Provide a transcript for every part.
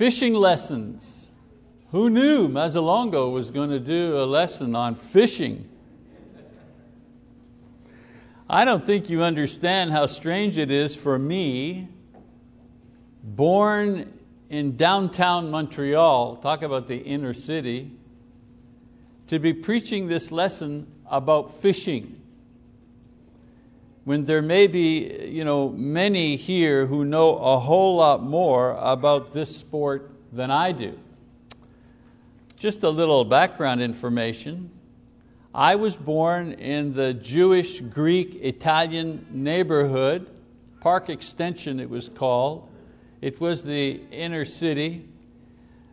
Fishing lessons. Who knew Mazzalongo was going to do a lesson on fishing? I don't think you understand how strange it is for me, born in downtown Montreal, talk about the inner city, to be preaching this lesson about fishing. When there may be you know, many here who know a whole lot more about this sport than I do. Just a little background information. I was born in the Jewish, Greek, Italian neighborhood, Park Extension it was called. It was the inner city.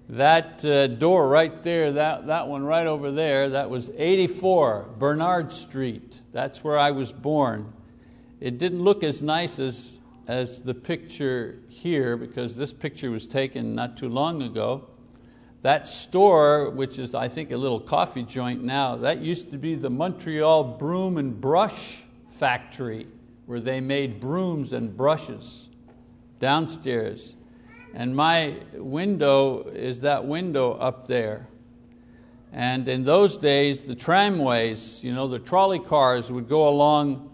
That uh, door right there, that, that one right over there, that was 84 Bernard Street. That's where I was born. It didn't look as nice as, as the picture here because this picture was taken not too long ago. That store, which is I think a little coffee joint now, that used to be the Montreal Broom and Brush Factory where they made brooms and brushes downstairs. And my window is that window up there. And in those days, the tramways, you know, the trolley cars would go along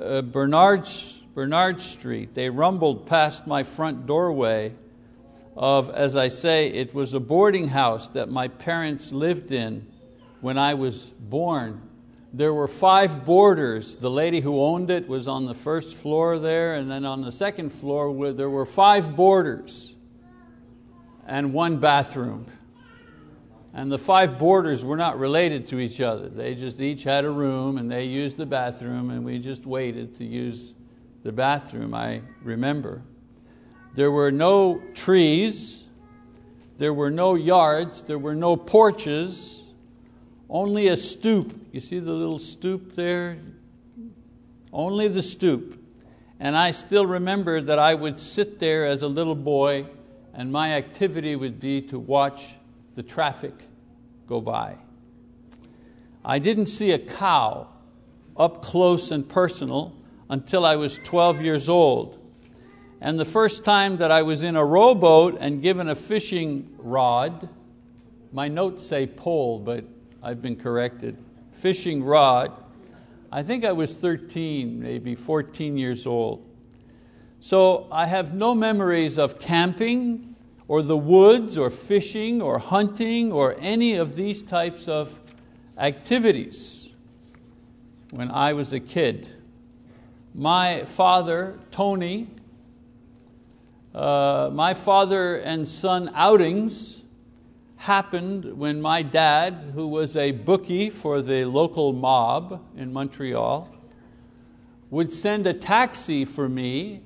uh, Bernard, Bernard Street. They rumbled past my front doorway of, as I say, it was a boarding house that my parents lived in when I was born. There were five boarders. The lady who owned it was on the first floor there, and then on the second floor there were five boarders and one bathroom. And the five boarders were not related to each other. They just each had a room and they used the bathroom and we just waited to use the bathroom, I remember. There were no trees, there were no yards, there were no porches, only a stoop. You see the little stoop there? Only the stoop. And I still remember that I would sit there as a little boy and my activity would be to watch the traffic go by. I didn't see a cow up close and personal until I was 12 years old. And the first time that I was in a rowboat and given a fishing rod, my notes say pole, but I've been corrected, fishing rod, I think I was 13, maybe 14 years old. So I have no memories of camping or the woods or fishing or hunting or any of these types of activities when I was a kid. My father, Tony, uh, my father and son outings happened when my dad, who was a bookie for the local mob in Montreal, would send a taxi for me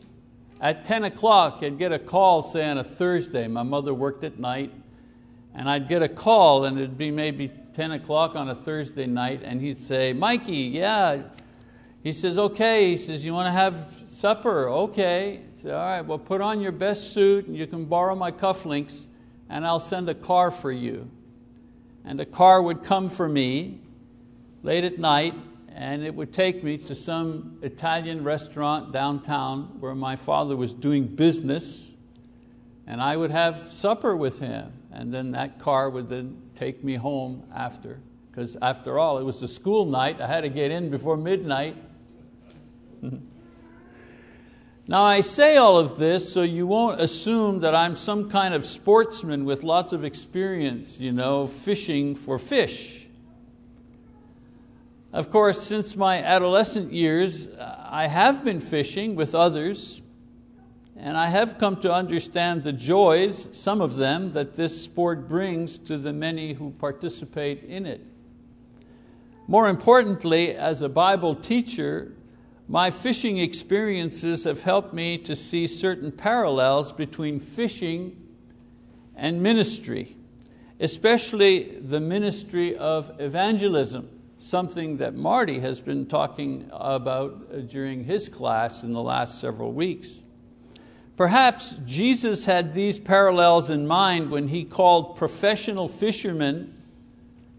at 10 o'clock, I'd get a call, say on a Thursday. My mother worked at night, and I'd get a call, and it'd be maybe 10 o'clock on a Thursday night, and he'd say, Mikey, yeah. He says, okay. He says, you want to have supper? Okay. He said, all right, well, put on your best suit, and you can borrow my cufflinks, and I'll send a car for you. And a car would come for me late at night, and it would take me to some Italian restaurant downtown where my father was doing business, and I would have supper with him, and then that car would then take me home after. Because after all, it was a school night, I had to get in before midnight. now I say all of this so you won't assume that I'm some kind of sportsman with lots of experience, you know, fishing for fish. Of course, since my adolescent years, I have been fishing with others, and I have come to understand the joys, some of them, that this sport brings to the many who participate in it. More importantly, as a Bible teacher, my fishing experiences have helped me to see certain parallels between fishing and ministry, especially the ministry of evangelism something that Marty has been talking about uh, during his class in the last several weeks. Perhaps Jesus had these parallels in mind when He called professional fishermen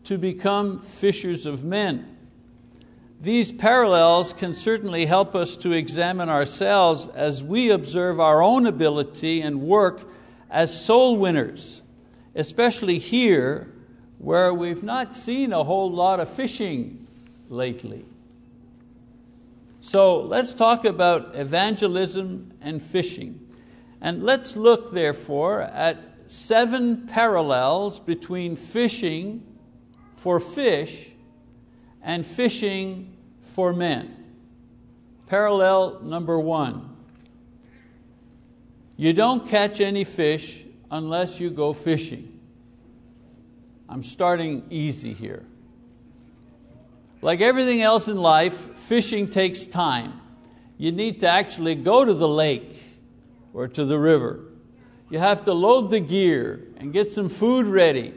to become fishers of men. These parallels can certainly help us to examine ourselves as we observe our own ability and work as soul winners, especially here where we've not seen a whole lot of fishing lately. So let's talk about evangelism and fishing. And let's look, therefore, at seven parallels between fishing for fish and fishing for men. Parallel number one you don't catch any fish unless you go fishing. I'm starting easy here. Like everything else in life, fishing takes time. You need to actually go to the lake or to the river. You have to load the gear and get some food ready.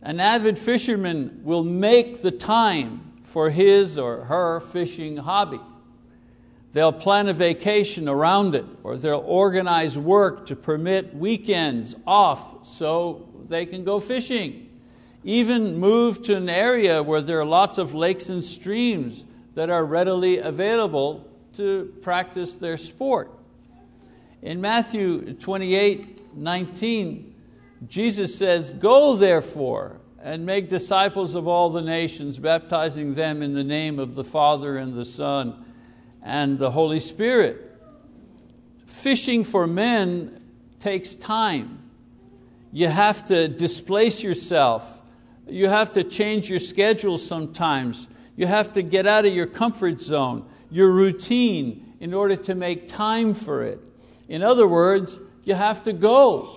An avid fisherman will make the time for his or her fishing hobby. They'll plan a vacation around it, or they'll organize work to permit weekends off so they can go fishing. Even move to an area where there are lots of lakes and streams that are readily available to practice their sport. In Matthew 28 19, Jesus says, Go therefore and make disciples of all the nations, baptizing them in the name of the Father and the Son and the Holy Spirit. Fishing for men takes time. You have to displace yourself. You have to change your schedule sometimes. You have to get out of your comfort zone, your routine, in order to make time for it. In other words, you have to go.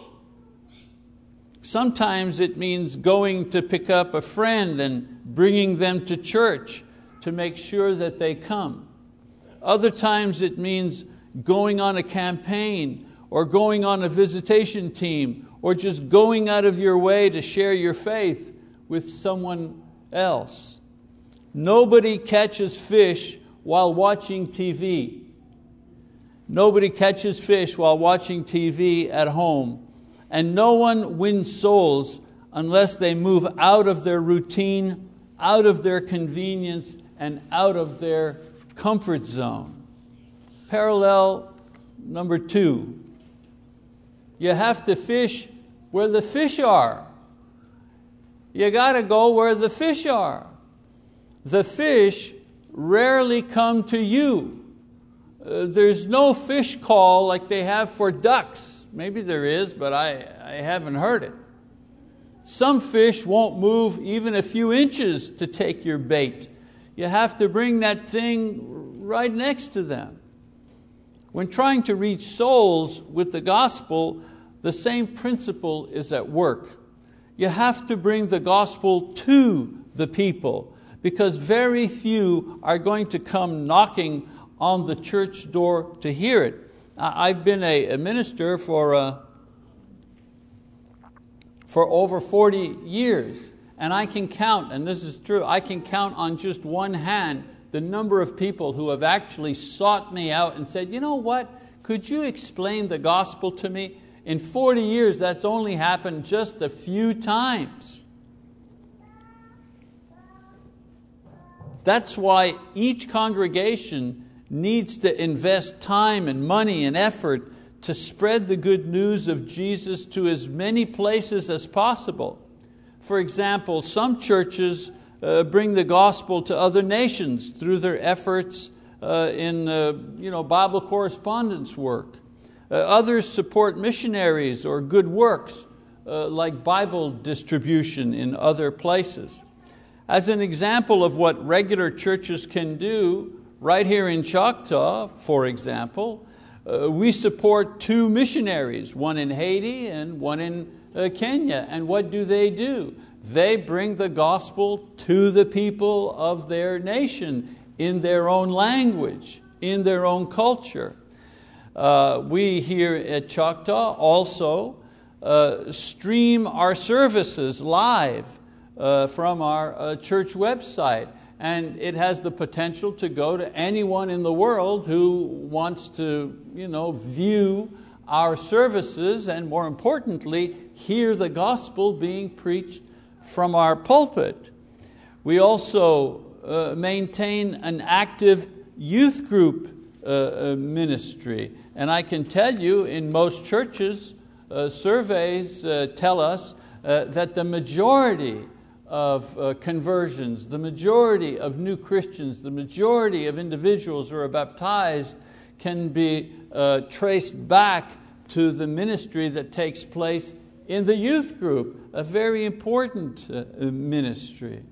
Sometimes it means going to pick up a friend and bringing them to church to make sure that they come. Other times it means going on a campaign or going on a visitation team or just going out of your way to share your faith with someone else. Nobody catches fish while watching TV. Nobody catches fish while watching TV at home. And no one wins souls unless they move out of their routine, out of their convenience, and out of their comfort zone. Parallel number two you have to fish where the fish are. You got to go where the fish are. The fish rarely come to you. Uh, there's no fish call like they have for ducks. Maybe there is, but I, I haven't heard it. Some fish won't move even a few inches to take your bait. You have to bring that thing right next to them. When trying to reach souls with the gospel, the same principle is at work. You have to bring the gospel to the people because very few are going to come knocking on the church door to hear it. I've been a, minister for, uh, for over 40 years, and I can count, and this is true, I can count on just one hand the number of people who have actually sought me out and said, you know what, could you explain the gospel to me? In 40 years, that's only happened just a few times. That's why each congregation needs to invest time and money and effort to spread the good news of Jesus to as many places as possible. For example, some churches uh, bring the gospel to other nations through their efforts uh, in uh, you know, Bible correspondence work. Uh, others support missionaries or good works uh, like Bible distribution in other places. As an example of what regular churches can do, right here in Choctaw, for example, uh, we support two missionaries, one in Haiti and one in Kenya. And what do they do? They bring the gospel to the people of their nation in their own language, in their own culture. Uh, we here at Choctaw also uh, stream our services live uh, from our uh, church website. And it has the potential to go to anyone in the world who wants to you know, view our services and more importantly, hear the gospel being preached from our pulpit. We also uh, maintain an active youth group uh, uh, ministry. And I can tell you, in most churches, uh, surveys uh, tell us uh, that the majority of conversions, the majority of new Christians, the majority of individuals who are baptized can be traced back to the ministry that takes place in the youth group, a very important uh, ministry.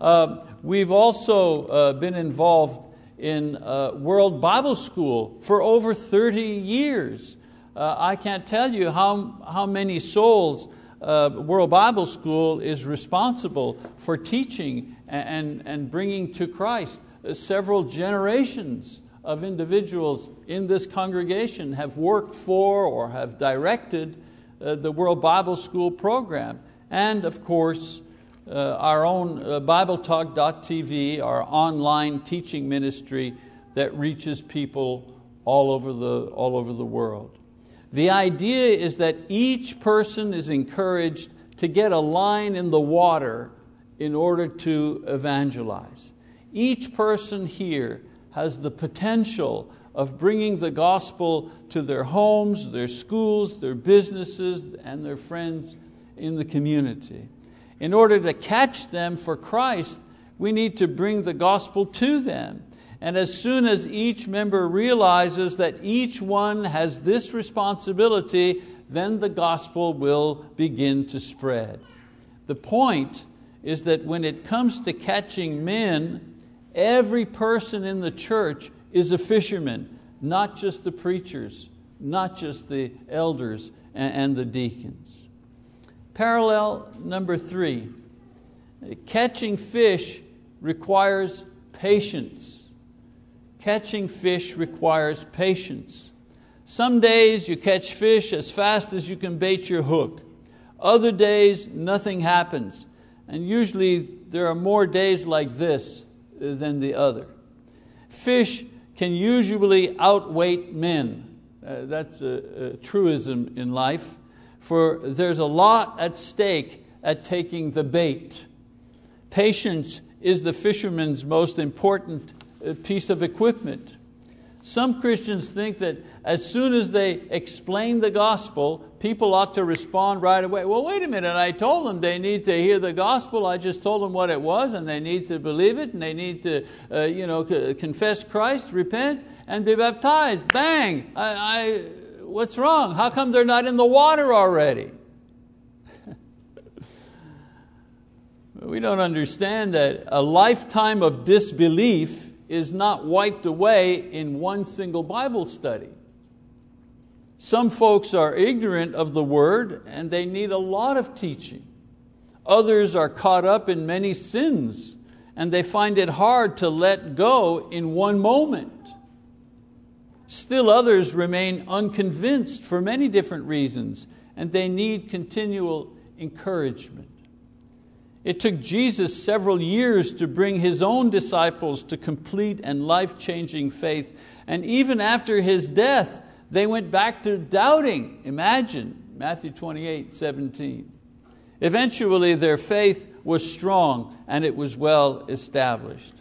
Uh, we've also uh, been involved in uh, World Bible School for over 30 years. Uh, I can't tell you how, how many souls uh, World Bible School is responsible for teaching and, and bringing to Christ. several generations of individuals in this congregation have worked for or have directed uh, the World Bible School program. And of course, uh, our own uh, BibleTalk.tv, our online teaching ministry that reaches people all over, the, all over the world. The idea is that each person is encouraged to get a line in the water in order to evangelize. Each person here has the potential of bringing the gospel to their homes, their schools, their businesses, and their friends in the community. In order to catch them for Christ, we need to bring the gospel to them. And as soon as each member realizes that each one has this responsibility, then the gospel will begin to spread. The point is that when it comes to catching men, every person in the church is a fisherman, not just the preachers, not just the elders and the deacons. Parallel number three catching fish requires patience. Catching fish requires patience. Some days you catch fish as fast as you can bait your hook. Other days, nothing happens. And usually there are more days like this than the other. Fish can usually outweight men. Uh, that's a, a truism in life, for there's a lot at stake at taking the bait. Patience is the fisherman's most important piece of equipment. Some Christians think that as soon as they explain the gospel, people ought to respond right away. Well, wait a minute, I told them they need to hear the gospel. I just told them what it was, and they need to believe it, and they need to uh, you know, confess Christ, repent, and be baptized. Bang! I, I, what's wrong? How come they're not in the water already? we don't understand that a lifetime of disbelief is not wiped away in one single Bible study. Some folks are ignorant of the Word and they need a lot of teaching. Others are caught up in many sins and they find it hard to let go in one moment. Still others remain unconvinced for many different reasons and they need continual encouragement. It took Jesus several years to bring His own disciples to complete and life changing faith. And even after His death, they went back to doubting. Imagine, Matthew 28 17. Eventually, their faith was strong and it was well established.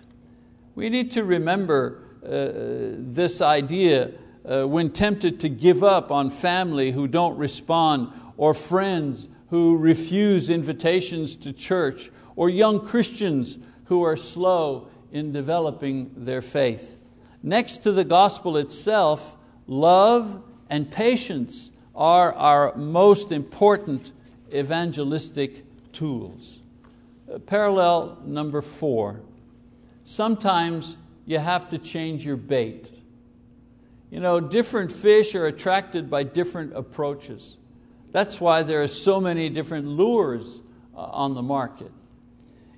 We need to remember uh, this idea uh, when tempted to give up on family who don't respond or friends who refuse invitations to church, or young Christians who are slow in developing their faith. Next to the gospel itself, love and patience are our most important evangelistic tools. Uh, parallel number four sometimes you have to change your bait. You know, different fish are attracted by different approaches. That's why there are so many different lures uh, on the market.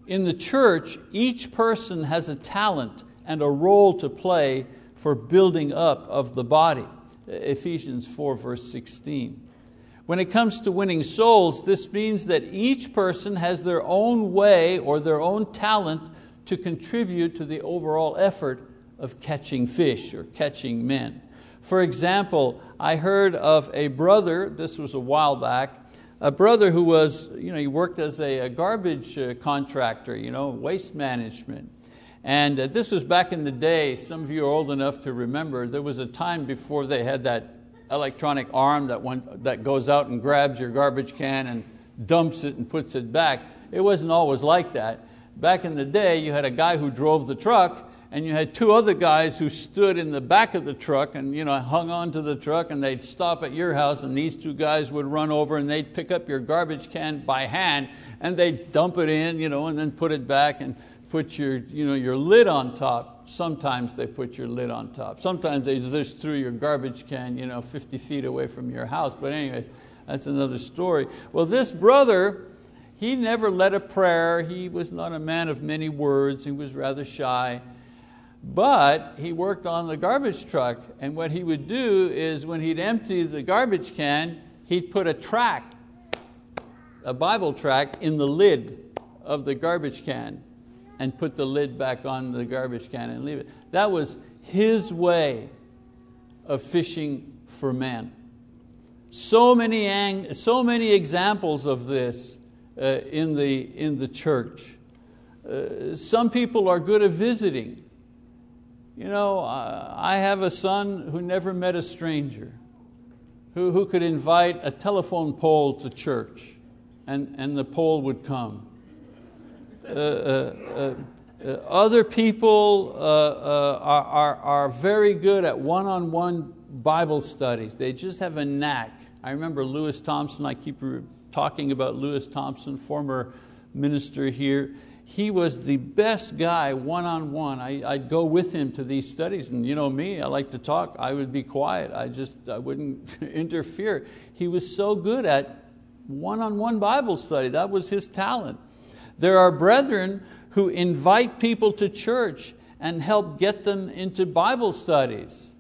In the church, each person has a talent and a role to play for building up of the body. Ephesians 4, verse 16. When it comes to winning souls, this means that each person has their own way or their own talent to contribute to the overall effort of catching fish or catching men. For example, I heard of a brother, this was a while back, a brother who was, you know, he worked as a, garbage uh, contractor, you know, waste management. And uh, this was back in the day, some of you are old enough to remember, there was a time before they had that electronic arm that, went, that goes out and grabs your garbage can and dumps it and puts it back. It wasn't always like that. Back in the day, you had a guy who drove the truck and you had two other guys who stood in the back of the truck and you know, hung onto the truck and they'd stop at your house and these two guys would run over and they'd pick up your garbage can by hand and they'd dump it in you know, and then put it back and put your, you know, your lid on top. Sometimes they put your lid on top. Sometimes they just threw your garbage can you know, 50 feet away from your house. But anyway, that's another story. Well, this brother, he never led a prayer. He was not a man of many words. He was rather shy. But he worked on the garbage truck, and what he would do is when he'd empty the garbage can, he'd put a track, a Bible track, in the lid of the garbage can and put the lid back on the garbage can and leave it. That was his way of fishing for men. So many, so many examples of this uh, in, the, in the church. Uh, some people are good at visiting. You know, I have a son who never met a stranger, who, who could invite a telephone pole to church and, and the pole would come. Uh, uh, uh, other people uh, uh, are, are, are very good at one-on-one Bible studies. They just have a knack. I remember Lewis Thompson, I keep talking about Lewis Thompson, former minister here he was the best guy one-on-one. I, would go with him to these studies, and you know me, I like to talk. I would be quiet. I just I wouldn't interfere. He was so good at one-on-one Bible study. That was his talent. There are brethren who invite people to church and help get them into Bible studies.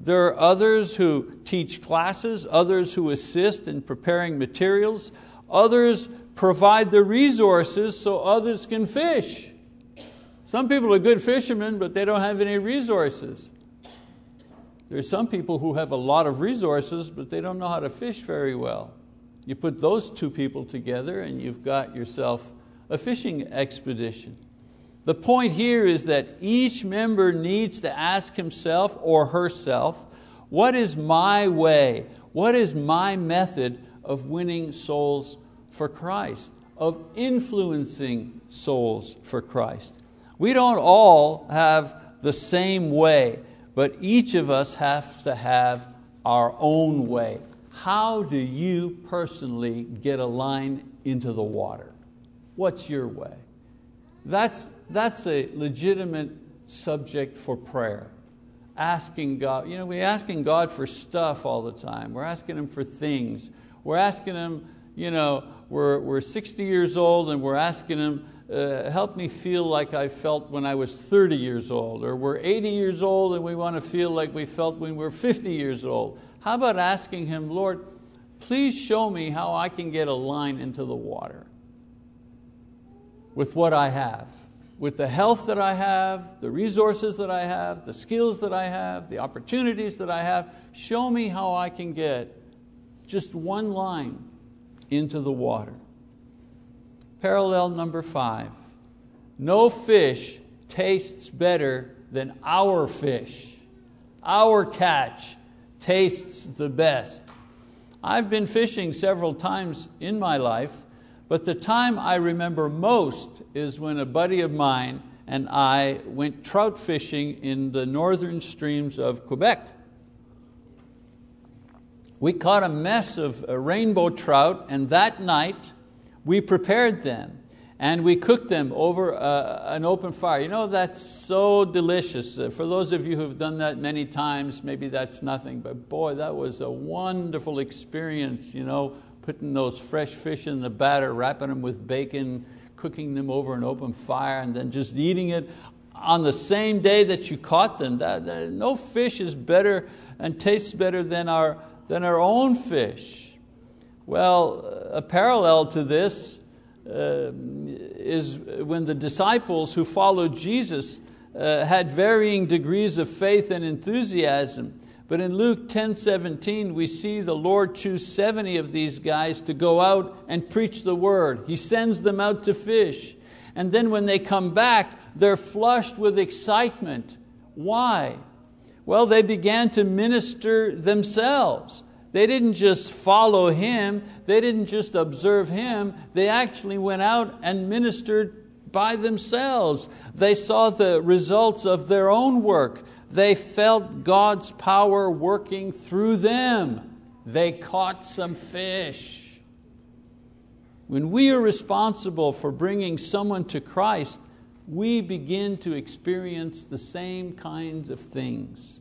There are others who teach classes, others who assist in preparing materials, others provide the resources so others can fish. Some people are good fishermen, but they don't have any resources. There's some people who have a lot of resources, but they don't know how to fish very well. You put those two people together and you've got yourself a fishing expedition. The point here is that each member needs to ask himself or herself, what is my way? What is my method of winning souls for Christ, of influencing souls for Christ. We don't all have the same way, but each of us have to have our own way. How do you personally get a line into the water? What's your way? That's, that's a legitimate subject for prayer. Asking God, you know, we're asking God for stuff all the time. We're asking Him for things. We're asking Him, you know, we're, we're 60 years old and we're asking Him, uh, help me feel like I felt when I was 30 years old, or we're 80 years old and we want to feel like we felt when we were 50 years old. How about asking Him, Lord, please show me how I can get a line into the water with what I have, with the health that I have, the resources that I have, the skills that I have, the opportunities that I have. Show me how I can get just one line into the water. Parallel number five, no fish tastes better than our fish. Our catch tastes the best. I've been fishing several times in my life, but the time I remember most is when a buddy of mine and I went trout fishing in the northern streams of Quebec. We caught a mess of uh, rainbow trout, and that night we prepared them and we cooked them over uh, an open fire. You know, that's so delicious. Uh, for those of you who've done that many times, maybe that's nothing, but boy, that was a wonderful experience, you know, putting those fresh fish in the batter, wrapping them with bacon, cooking them over an open fire, and then just eating it on the same day that you caught them. That, that, no fish is better and tastes better than our, than our own fish. Well, a parallel to this uh, is when the disciples who followed Jesus uh, had varying degrees of faith and enthusiasm. But in Luke 10 17, we see the Lord choose 70 of these guys to go out and preach the word. He sends them out to fish. And then when they come back, they're flushed with excitement. Why? Well, they began to minister themselves. They didn't just follow Him, they didn't just observe Him, they actually went out and ministered by themselves. They saw the results of their own work. They felt God's power working through them. They caught some fish. When we are responsible for bringing someone to Christ, we begin to experience the same kinds of things.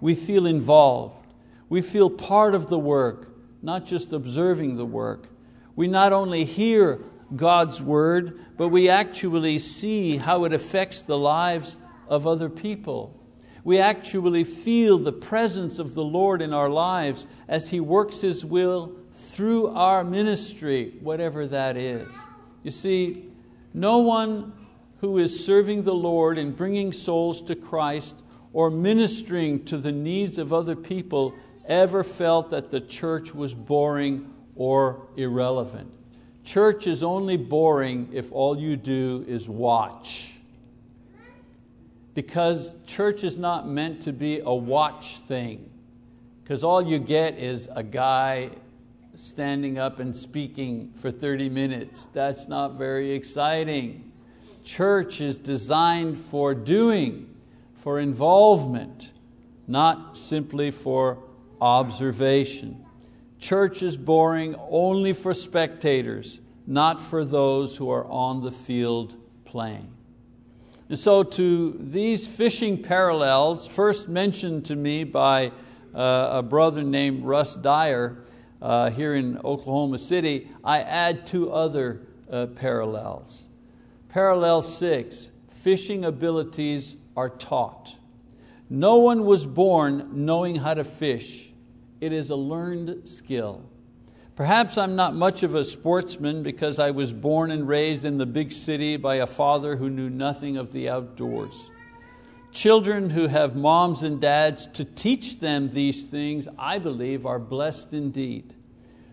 We feel involved. We feel part of the work, not just observing the work. We not only hear God's word, but we actually see how it affects the lives of other people. We actually feel the presence of the Lord in our lives as He works His will through our ministry, whatever that is. You see, no one who is serving the Lord and bringing souls to Christ or ministering to the needs of other people ever felt that the church was boring or irrelevant. Church is only boring if all you do is watch. Because church is not meant to be a watch thing. Because all you get is a guy standing up and speaking for 30 minutes. That's not very exciting. Church is designed for doing, for involvement, not simply for observation. Church is boring only for spectators, not for those who are on the field playing. And so, to these fishing parallels, first mentioned to me by uh, a brother named Russ Dyer uh, here in Oklahoma City, I add two other uh, parallels. Parallel six fishing abilities are taught. No one was born knowing how to fish it is a learned skill. Perhaps I'm not much of a sportsman because I was born and raised in the big city by a father who knew nothing of the outdoors. Children who have moms and dads to teach them these things, I believe, are blessed indeed.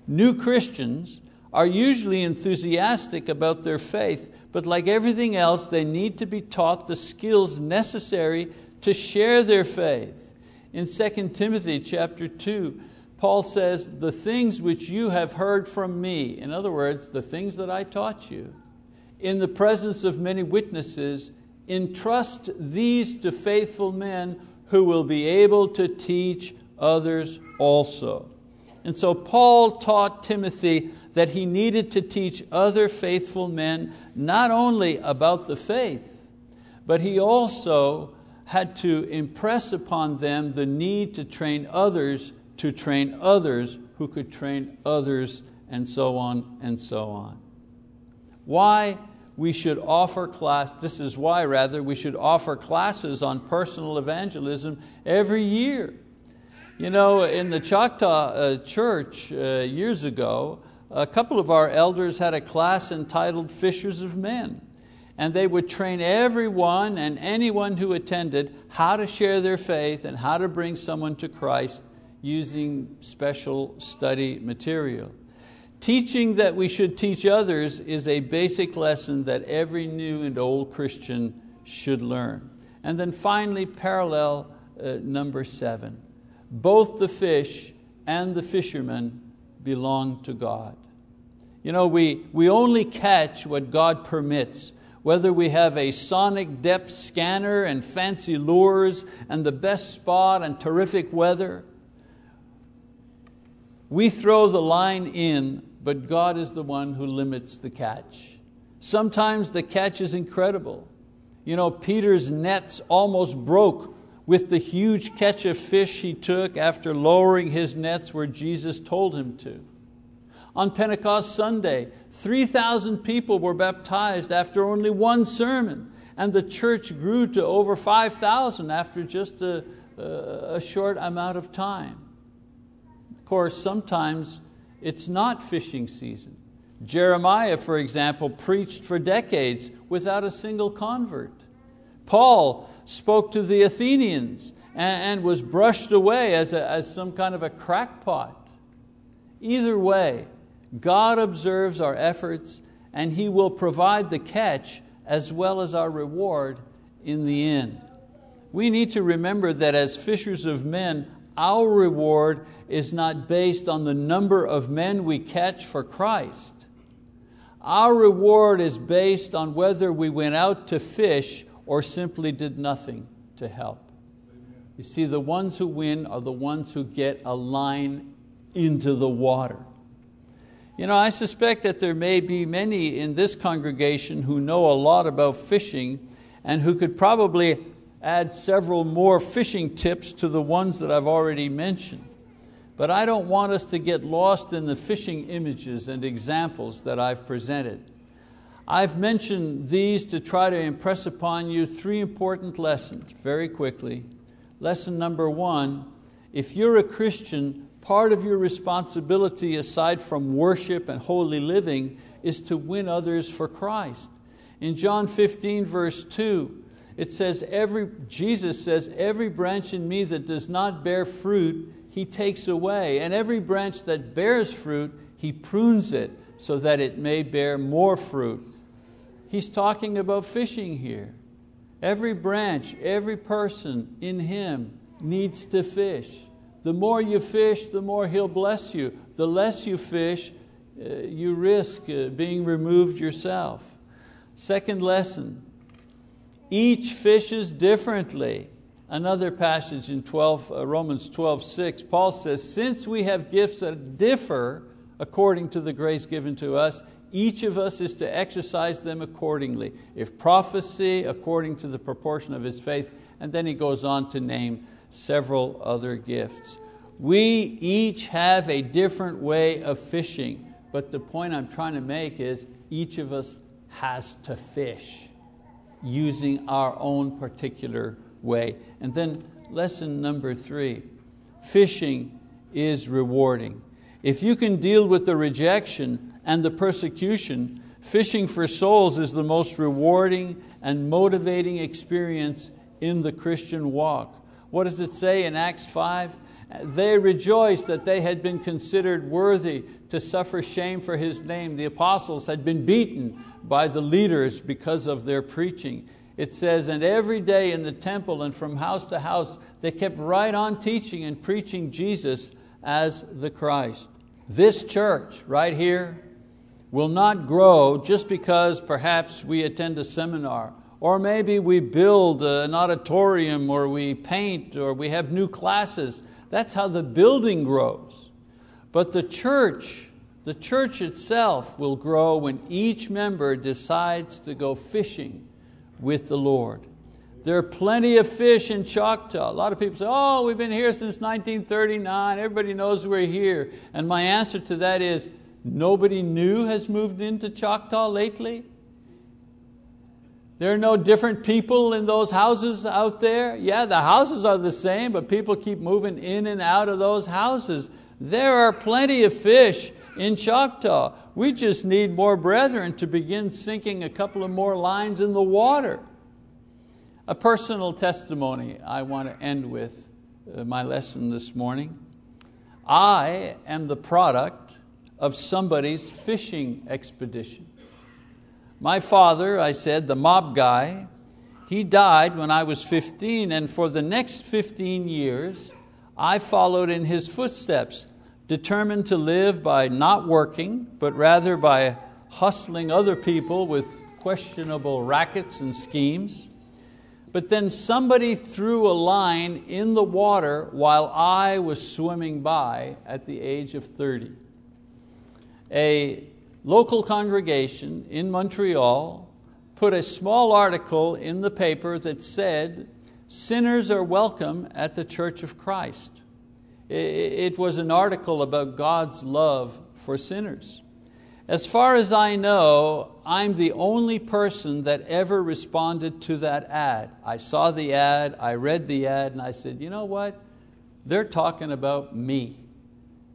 New Christians are usually enthusiastic about their faith, but like everything else, they need to be taught the skills necessary to share their faith. In 2 Timothy chapter 2, Paul says, The things which you have heard from me, in other words, the things that I taught you, in the presence of many witnesses, entrust these to faithful men who will be able to teach others also. And so Paul taught Timothy that he needed to teach other faithful men not only about the faith, but he also had to impress upon them the need to train others to train others who could train others, and so on and so on. Why we should offer class, this is why rather, we should offer classes on personal evangelism every year. You know, in the Choctaw uh, church uh, years ago, a couple of our elders had a class entitled Fishers of Men and they would train everyone and anyone who attended how to share their faith and how to bring someone to Christ using special study material. Teaching that we should teach others is a basic lesson that every new and old Christian should learn. And then finally, parallel uh, number seven. Both the fish and the fishermen belong to God. You know, we, we only catch what God permits whether we have a sonic depth scanner and fancy lures and the best spot and terrific weather, we throw the line in, but God is the one who limits the catch. Sometimes the catch is incredible. You know, Peter's nets almost broke with the huge catch of fish he took after lowering his nets where Jesus told him to. On Pentecost Sunday, 3,000 people were baptized after only one sermon, and the church grew to over 5,000 after just a, a short amount of time. Of course, sometimes it's not fishing season. Jeremiah, for example, preached for decades without a single convert. Paul spoke to the Athenians and, was brushed away as, a, as some kind of a crackpot. Either way, God observes our efforts and He will provide the catch as well as our reward in the end. we need to remember that as fishers of men, our reward is not based on the number of men we catch for Christ. Our reward is based on whether we went out to fish or simply did nothing to help. You see, the ones who win are the ones who get a line into the water. You know, I suspect that there may be many in this congregation who know a lot about fishing and who could probably add several more fishing tips to the ones that I've already mentioned. But I don't want us to get lost in the fishing images and examples that I've presented. I've mentioned these to try to impress upon you three important lessons very quickly. Lesson number one if you're a Christian, part of your responsibility, aside from worship and holy living, is to win others for Christ. In John 15, verse 2, it says, every, Jesus says, Every branch in me that does not bear fruit, He takes away, and every branch that bears fruit, He prunes it so that it may bear more fruit. He's talking about fishing here. Every branch, every person in Him needs to fish. The more you fish, the more He'll bless you. The less you fish, uh, you risk uh, being removed yourself. Second lesson each fishes differently. Another passage in 12, uh, Romans 12, 6, Paul says, Since we have gifts that differ according to the grace given to us, each of us is to exercise them accordingly. If prophecy, according to the proportion of his faith, and then he goes on to name several other gifts. We each have a different way of fishing, but the point I'm trying to make is each of us has to fish using our own particular way. And then lesson number three, fishing is rewarding. If you can deal with the rejection and the persecution, fishing for souls is the most rewarding and motivating experience in the Christian walk. What does it say in Acts 5? They rejoiced that they had been considered worthy to suffer shame for His name. The apostles had been beaten by the leaders because of their preaching. It says, and every day in the temple and from house to house, they kept right on teaching and preaching Jesus as the Christ. This church right here will not grow just because perhaps we attend a seminar or maybe we build an auditorium or we paint or we have new classes. That's how the building grows. But the church the church itself will grow when each member decides to go fishing with the Lord. There are plenty of fish in Choctaw. A lot of people say, oh, we've been here since 1939. Everybody knows we're here. And my answer to that is, nobody new has moved into Choctaw lately? There are no different people in those houses out there? Yeah, the houses are the same, but people keep moving in and out of those houses. There are plenty of fish in Choctaw. We just need more brethren to begin sinking a couple of more lines in the water. A personal testimony I want to end with uh, my lesson this morning. I am the product of somebody's fishing expedition. My father, I said, the mob guy, he died when I was 15, and for the next 15 years, I followed in his footsteps determined to live by not working, but rather by hustling other people with questionable rackets and schemes. But then somebody threw a line in the water while I was swimming by at the age of 30. A local congregation in Montreal put a small article in the paper that said, Sinners are welcome at the Church of Christ. It was an article about God's love for sinners. As far as I know, I'm the only person that ever responded to that ad. I saw the ad, I read the ad, and I said, you know what? They're talking about me.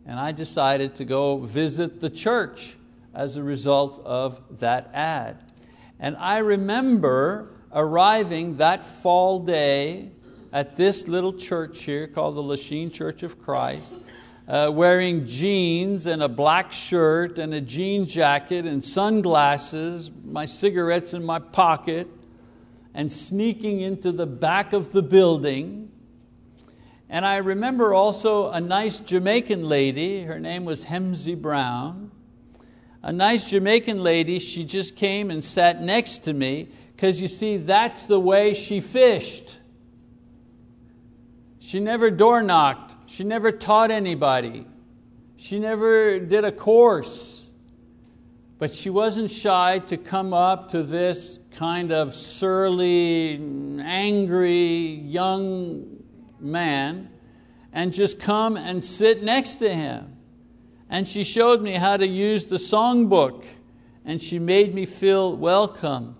And I decided to go visit the church as a result of that ad. And I remember arriving that fall day at this little church here called the Lachine Church of Christ, uh, wearing jeans and a black shirt and a jean jacket and sunglasses, my cigarettes in my pocket. and sneaking into the back of the building. And I remember also a nice Jamaican lady, her name was Hemsy Brown. A nice Jamaican lady, she just came and sat next to me because you see, that's the way she fished. She never door knocked, she never taught anybody, she never did a course. But she wasn't shy to come up to this kind of surly, angry young man and just come and sit next to him. And she showed me how to use the songbook and she made me feel welcome.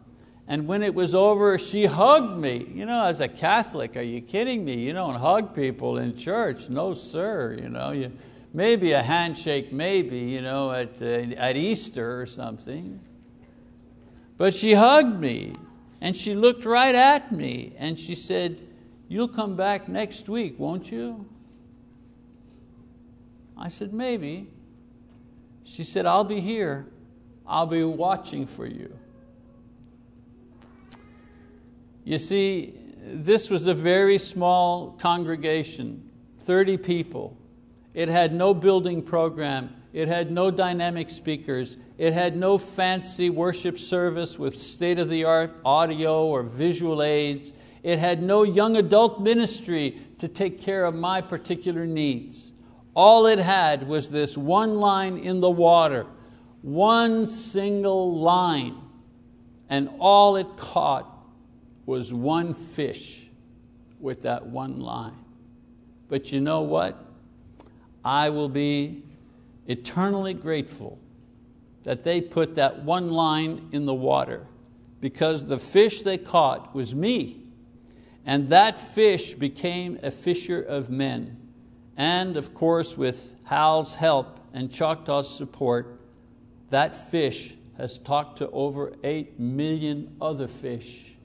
And when it was over, she hugged me. You know, as a Catholic, are you kidding me? You don't hug people in church. No, sir. You know, you, maybe a handshake, maybe, you know, at, uh, at Easter or something. But she hugged me and she looked right at me and she said, You'll come back next week, won't you? I said, Maybe. She said, I'll be here. I'll be watching for you. You see, this was a very small congregation, 30 people. It had no building program, it had no dynamic speakers, it had no fancy worship service with state of the art audio or visual aids. It had no young adult ministry to take care of my particular needs. All it had was this one line in the water, one single line, and all it caught was one fish with that one line. But you know what? I will be eternally grateful that they put that one line in the water because the fish they caught was me. And that fish became a fisher of men. And of course, with Hal's help and Choctaw's support, that fish has talked to over 8 million other fish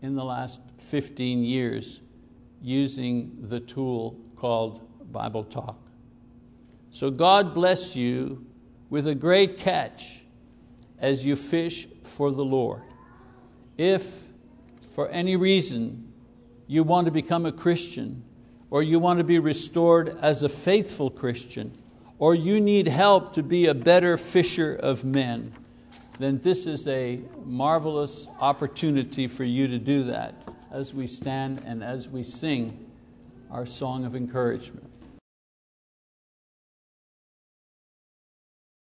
in the last 15 years using the tool called Bible Talk. So God bless you with a great catch as you fish for the Lord. If for any reason you want to become a Christian, or you want to be restored as a faithful Christian, or you need help to be a better fisher of men, then this is a marvelous opportunity for you to do that as we stand and as we sing our song of encouragement.